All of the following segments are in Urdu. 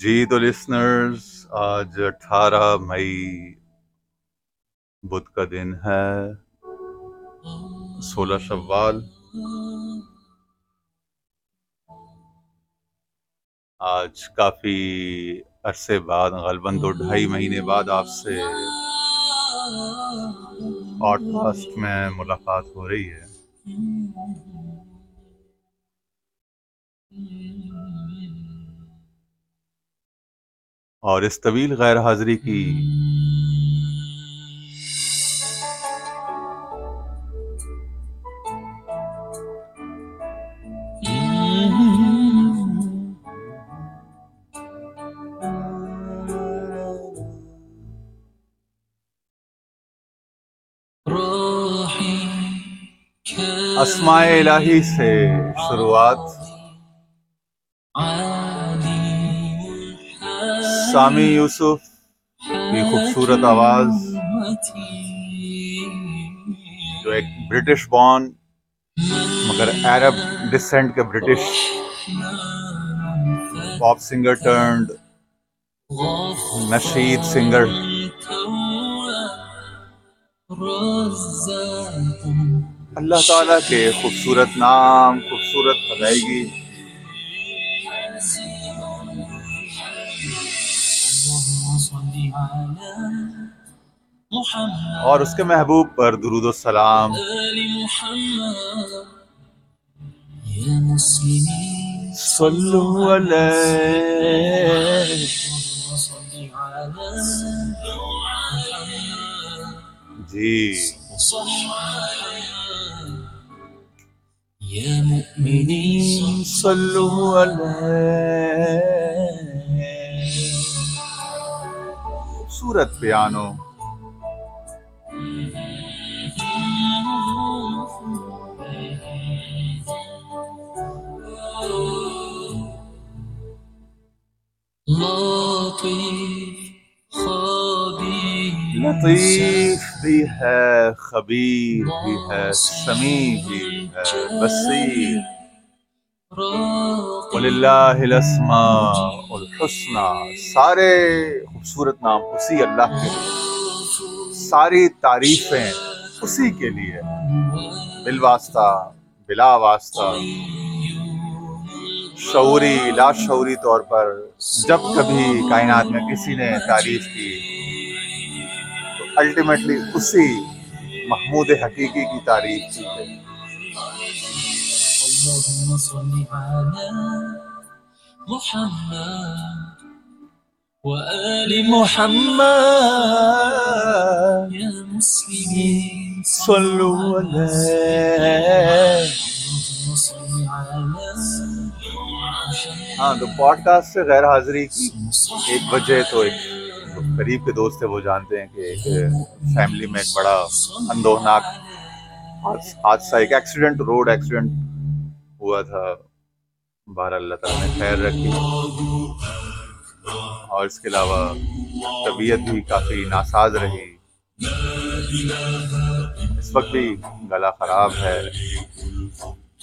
جی تو لسنرز آج اٹھارہ مئی بدھ کا دن ہے، سولہ شوال۔ آج کافی عرصے بعد، غالباً دو ڈھائی مہینے بعد آپ سے پوڈ کاسٹ میں ملاقات ہو رہی ہے۔ اور اس طویل غیر حاضری کی اسماء الہی سے شروعات سامی یوسف کی خوبصورت آواز۔ جو ایک برٹش بورن، مگر عرب ڈسینٹ کے برٹش۔ پاپ سنگر ٹرنڈ نشید سنگر اللہ تعالیٰ کے خوبصورت نام، خوبصورت ادائیگی۔ اور اس کے محبوب پر درود صلو علیہ. جی. صلو علیہ. خوبصورت پیانو لطيف بها خبير بها سميع بها بصير. بصیر وَلِلَّهِ الْأَسْمَاءُ الْحُسْنَى۔ سارے خوبصورت نام اسی اللہ کے لیے ساری تعریفیں اسی کے لیے بالواسطہ بلا واسطہ۔ شعوری، لا شعوری طور پر جب کبھی کائنات میں کسی نے تعریف کی، تو الٹیمیٹلی اسی محمود حقیقی کی تعریف کی ہے محمد صلو علیہ ہاں تو پوڈ کاسٹ سے غیر حاضری کی ایک وجہ تو ایک قریب کے دوست تھے وہ جانتے ہیں کہ ایک فیملی میں ایک بڑا اندوہناک حادثہ، ایک ایکسیڈنٹ روڈ ایکسیڈنٹ ہوا تھا۔ بہر اللہ تعالیٰ نے خیر رکھی۔ اور اس کے علاوہ طبیعت بھی کافی ناساز رہی۔ اس وقت بھی گلا خراب ہے۔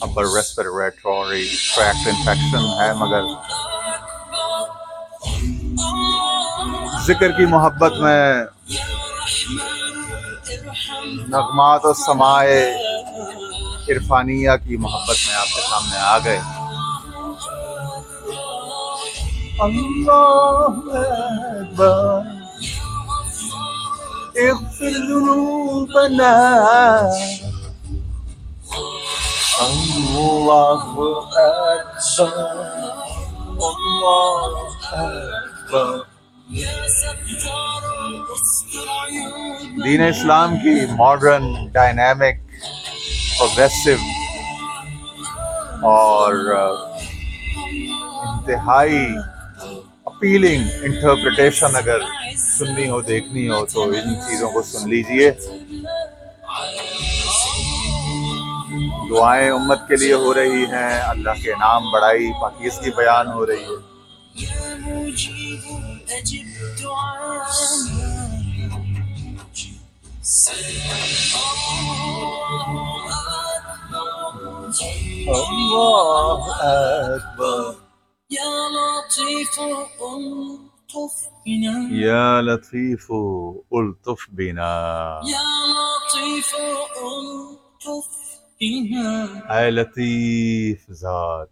اپر ریسپریٹری ٹریکٹ انفیکشن ہے، مگر ذکر کی محبت میں نغمات و سمائے عرفانیہ کی محبت سامنے آ گئے۔ دین اسلام کی ماڈرن ڈائنامک پروگریسو اور انتہائی اپیلنگ انٹرپریٹیشن اگر سننی ہو، دیکھنی ہو، تو ان چیزوں کو سن لیجیے۔ دعائیں امت کے لیے ہو رہی ہیں، اللہ کے نام بڑائی پاکیزگی بیان ہو رہی ہے۔ الله أكبر. يا لطيف ألطف بنا. يا لطيف ألطف بنا. يا لطيف ألطف بنا. يا لطيف ذات.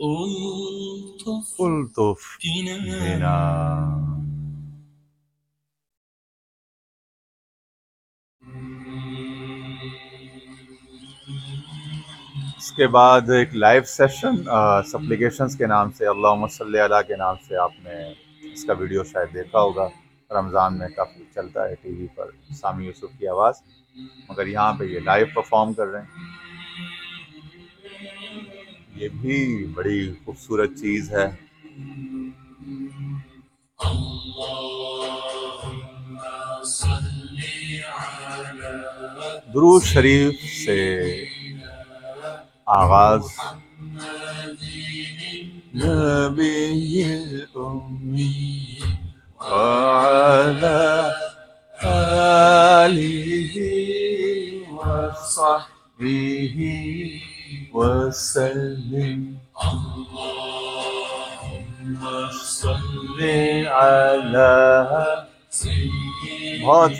ألطف ألطف دینا اس کے بعد ایک لائیو سیشن سپلیکیشنز کے نام سے اللہ صلی علیہ کے نام سے آپ نے اس کا ویڈیو شاید دیکھا ہوگا۔ رمضان میں کافی چلتا ہے ٹی وی پر سامی یوسف کی آواز۔ مگر یہاں پہ یہ لائیو پرفارم کر رہے ہیں۔ یہ بھی بڑی خوبصورت چیز ہے۔ درود شریف سے آغاز. نبی الامی وعلى آله وصحبه وسلم. اللهم صل على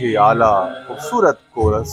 ہی اعلیٰ خوبصورت کورس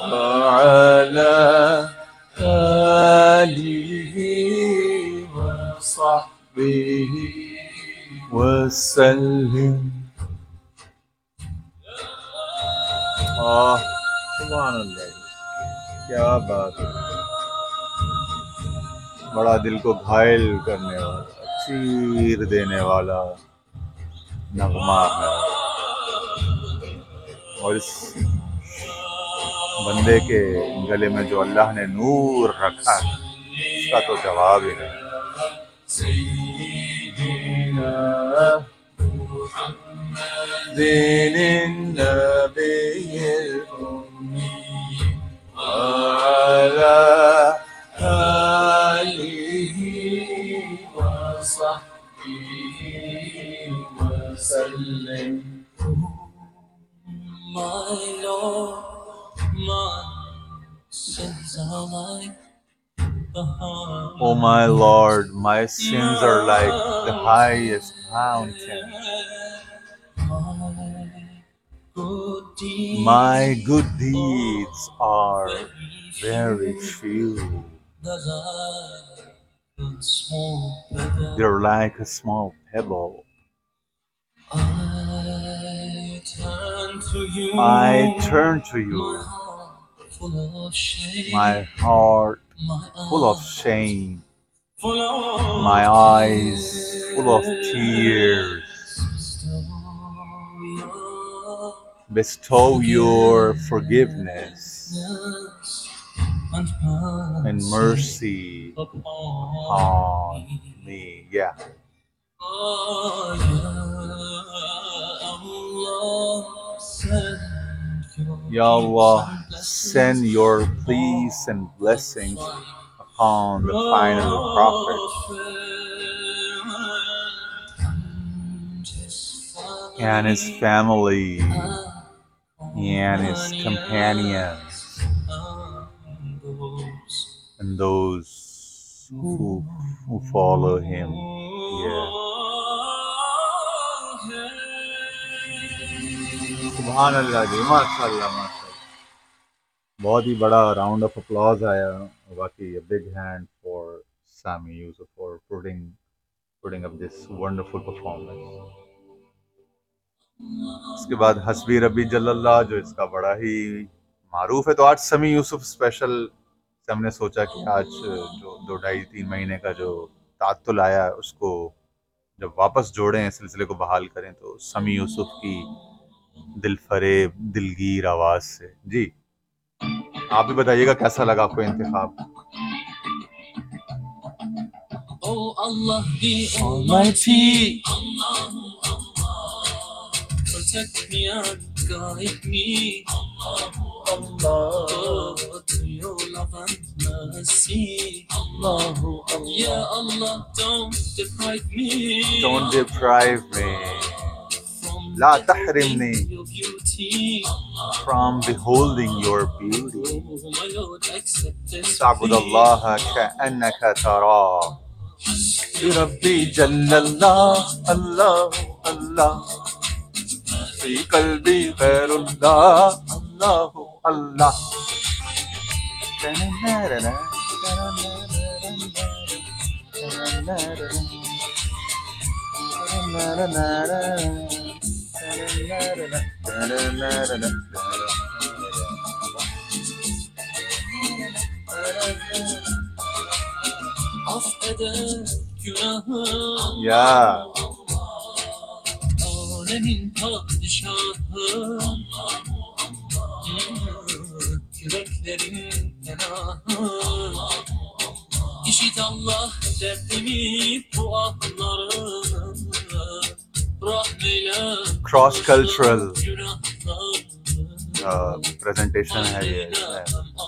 وعلى آله وصحبه وسلم. آہ سبحان اللہ کیا بات ہے۔ بڑا دل کو گھائل کرنے والا، چیر دینے والا نغمہ ہے۔ اور اس بندے کے گلے میں جو اللہ نے نور رکھا ہے اس کا تو جواب ہی نہیں۔ دین sins are like the. Oh my Lord, my sins are like the highest mountain. My good deeds My good deeds are very few. Those are a small pebble. They're like a small pebble. I turn to you my heart full of shame, my eyes full of tears. Bestow your forgiveness and mercy upon me. Yeah. Oh, yeah, Ya Allah, send your peace and blessings upon the final prophet and his family and his companions and those who, who follow him. Yeah. سبحان اللہ جی ماشاء اللہ ماشاء اللہ بہت ہی بڑا راؤنڈ آف اپلاز آیا باقی big hand for Sami Yusuf for putting putting up this wonderful performance اس کے بعد حسبی ربی جل اللہ جو اس کا بڑا ہی معروف ہے۔ تو آج سمی یوسف اسپیشل سے ہم نے سوچا کہ آج جو دو ڈھائی تین مہینے کا جو تعطل آیا، اس کو جب واپس جوڑیں، سلسلے کو بحال کریں، تو سمی یوسف کی دل فریب دلگیر آواز سے۔ جی۔ آپ بھی بتائیے گا کیسا لگا آپ کو انتخاب؟ Don't deprive me. Don't deprive me. La tahrimni your beauty. from beholding your beauty. Oh my Lord, accept this. تعبد الله كأنك تراه بربي جل الله الله الله في قلبي غير الله الله الله Ya. Alemin padişahı. Yüreklerin fenahı. İşit Allah derdimi bu cross cultural presentation ہے یہ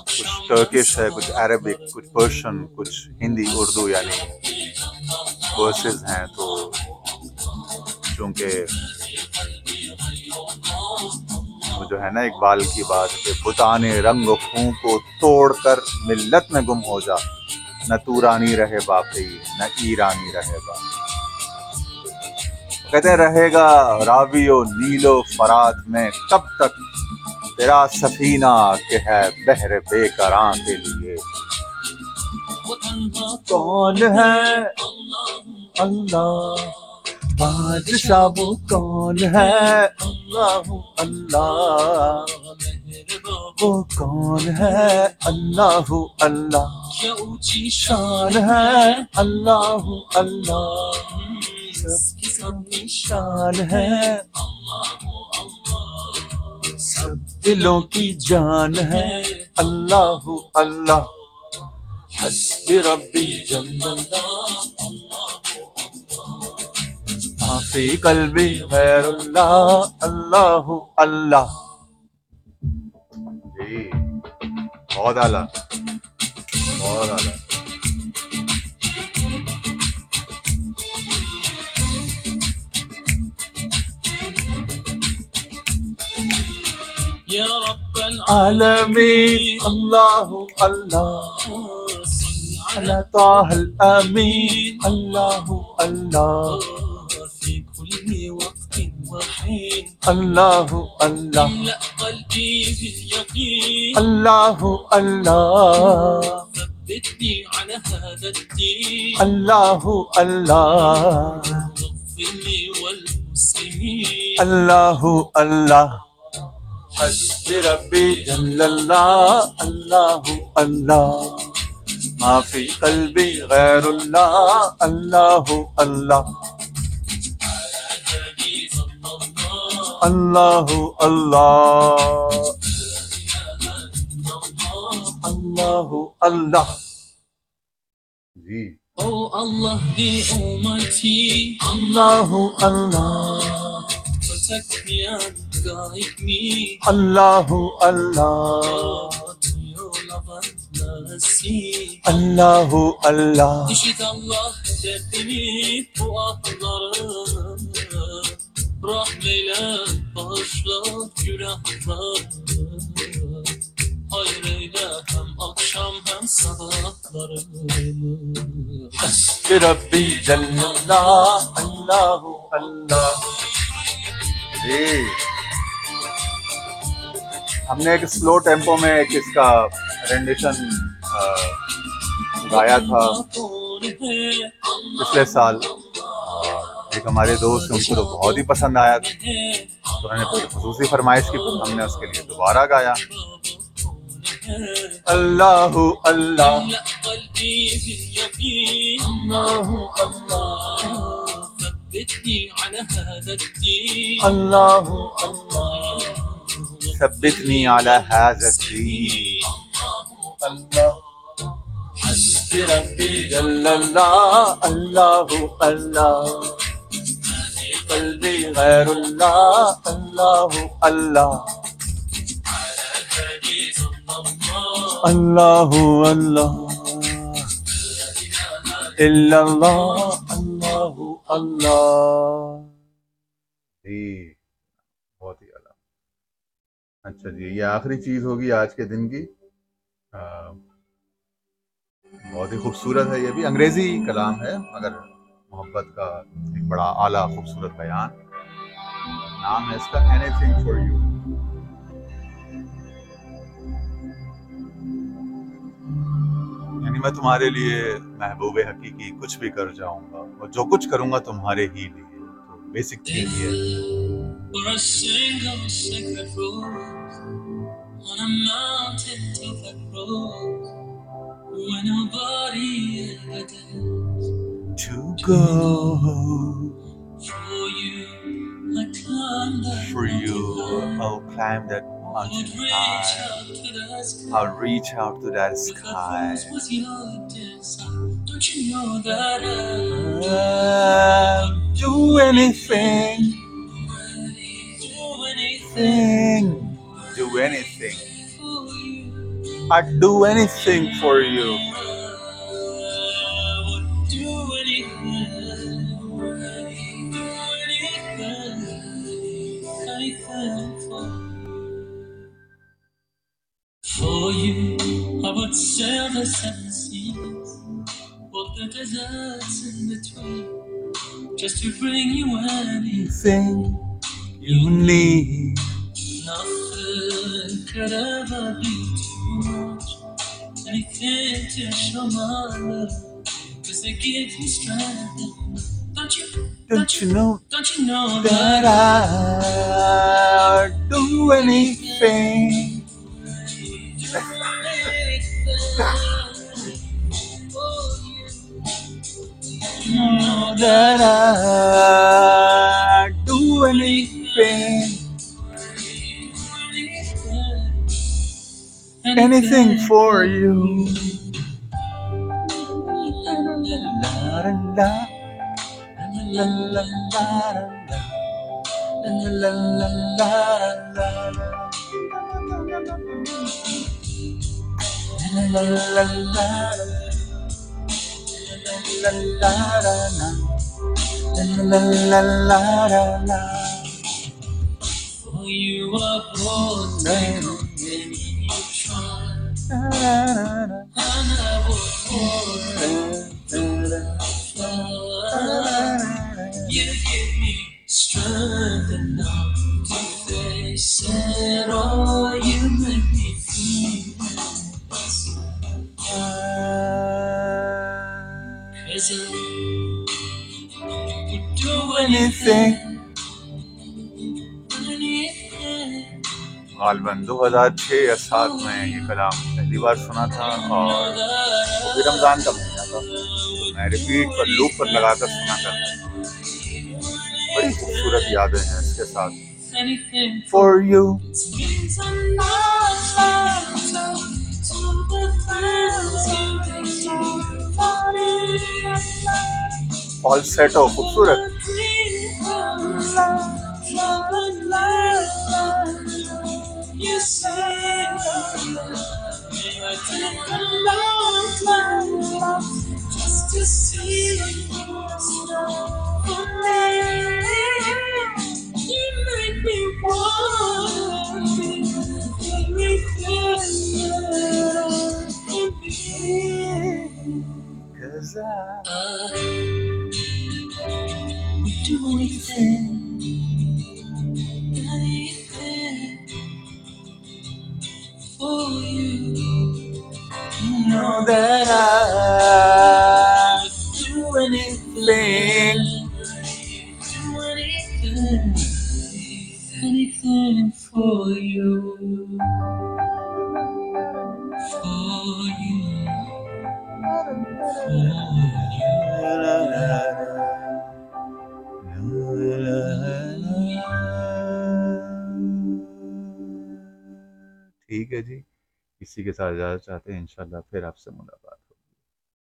کچھ ٹرکش ہے کچھ عربک کچھ پرشن کچھ ہندی اردو یعنی ورسز ہیں تو چونکہ جو ہے نا اقبال کی بات کہ بتانے رنگ و کو توڑ کر ملت میں گم ہو جا نہ تورانی رہے باقی نہ ایرانی رہے باقی کہتے ہیں رہے گا راوی و نیل و فراد میں کب تک تیرا سفینہ کہ ہے بہر بے کران کے لیے؟ کون ہے؟ اللہ بادشاہ وہ کون ہے؟ اللہ اللہ وہ کون ہے؟ اللہ ہو اللہ۔ کیا اونچی شان ہے؟ اللہ ہو اللہ۔ سب کی سب شان ہے سب دلوں کی جان ہے اللہ اللہ حسب ربی جل اللہ فی قلبی غیر اللہ اللہ اللہ جی بہت اعلیٰ بہت اعلیٰ Ya Rabbel عالمين الله الله. صل على طه الأمين. الله الله. في كل وقت وحين. الله الله. املأ قلبي باليقين. الله الله. ثبتني على هذا الدين. الله الله. واغفر لي والمسلمين. الله الله. جل الله الله الله. ما في قلبي غير الله الله الله. النبي صلى الله الله. الله الله. الله جی۔ Oh Allah the Almighty الله الله. Allahu Allah. Allahu Allah. İşit Allah derdini bu ahları Rahmeyle bağışla günahları Hayreyle hem akşam hem sabahlarını Hasbi Rabbi Cellallah. Allahu Allah. جی۔ ہم نے ایک سلو ٹیمپو میں ایک اس کا رینڈیشن گایا تھا۔ پچھلے سال۔ ایک ہمارے دوست ان کو تو بہت ہی پسند آیا تھا۔ تو انہوں نے کوئی خصوصی فرمائش کی ہم نے اس کے لیے دوبارہ گایا۔ اللہ۔ اللہ اللہ۔ اللہ على على هذا الدين. الله حسبي جل الله. الله الله. قلبي غير الله. الله الله. الله الله. إلا اللہ۔ جی بہت ہی اعلیٰ اچھا جی یہ آخری چیز ہوگی آج کے دن کی۔ بہت ہی خوبصورت ہے یہ بھی۔ انگریزی کلام ہے، مگر محبت کا ایک بڑا اعلیٰ خوبصورت بیان۔ نام ہے اس کا اینی تھنگ فار یو میں تمہارے لیے محبوب حقیقی کچھ بھی کر جاؤں گا اور جو کچھ کروں گا تمہارے ہی لیے تو بیسک چیز یہ To for you, I'll climb that mountain high out to the sky. I'll reach out to that sky rose your desire. Don't you know that I'll do anything do anything do anything? I'd do anything for you you, I the seven seas, walk the deserts in between, just to bring you anything. you need Nothing could ever be too much. Anything to show my love. Cause they give me strength. Don't you, don't you know don't you know that that I'd do anything know that I'd do anything, anything for you. La, la, la, la, la la la la la la la la. For you are bold and you try. La la la. You give me strength enough to face it. غالباً دو ہزار چھ یا سات میں یہ کلام پہلی بار سنا تھا اور وہ بھی رمضان کا مہینہ تھا۔ میں ریپیٹ پر لوپ پر لگا کر سنا کرتا تھا۔ بڑی خوبصورت یادیں ہیں اس کے ساتھ۔ Anything for you means I'm You said you just to see you for me. You make me want everything I do anything. اسی کے ساتھ اجازت چاہتے ہیں انشاءاللہ پھر آپ سے ملاقات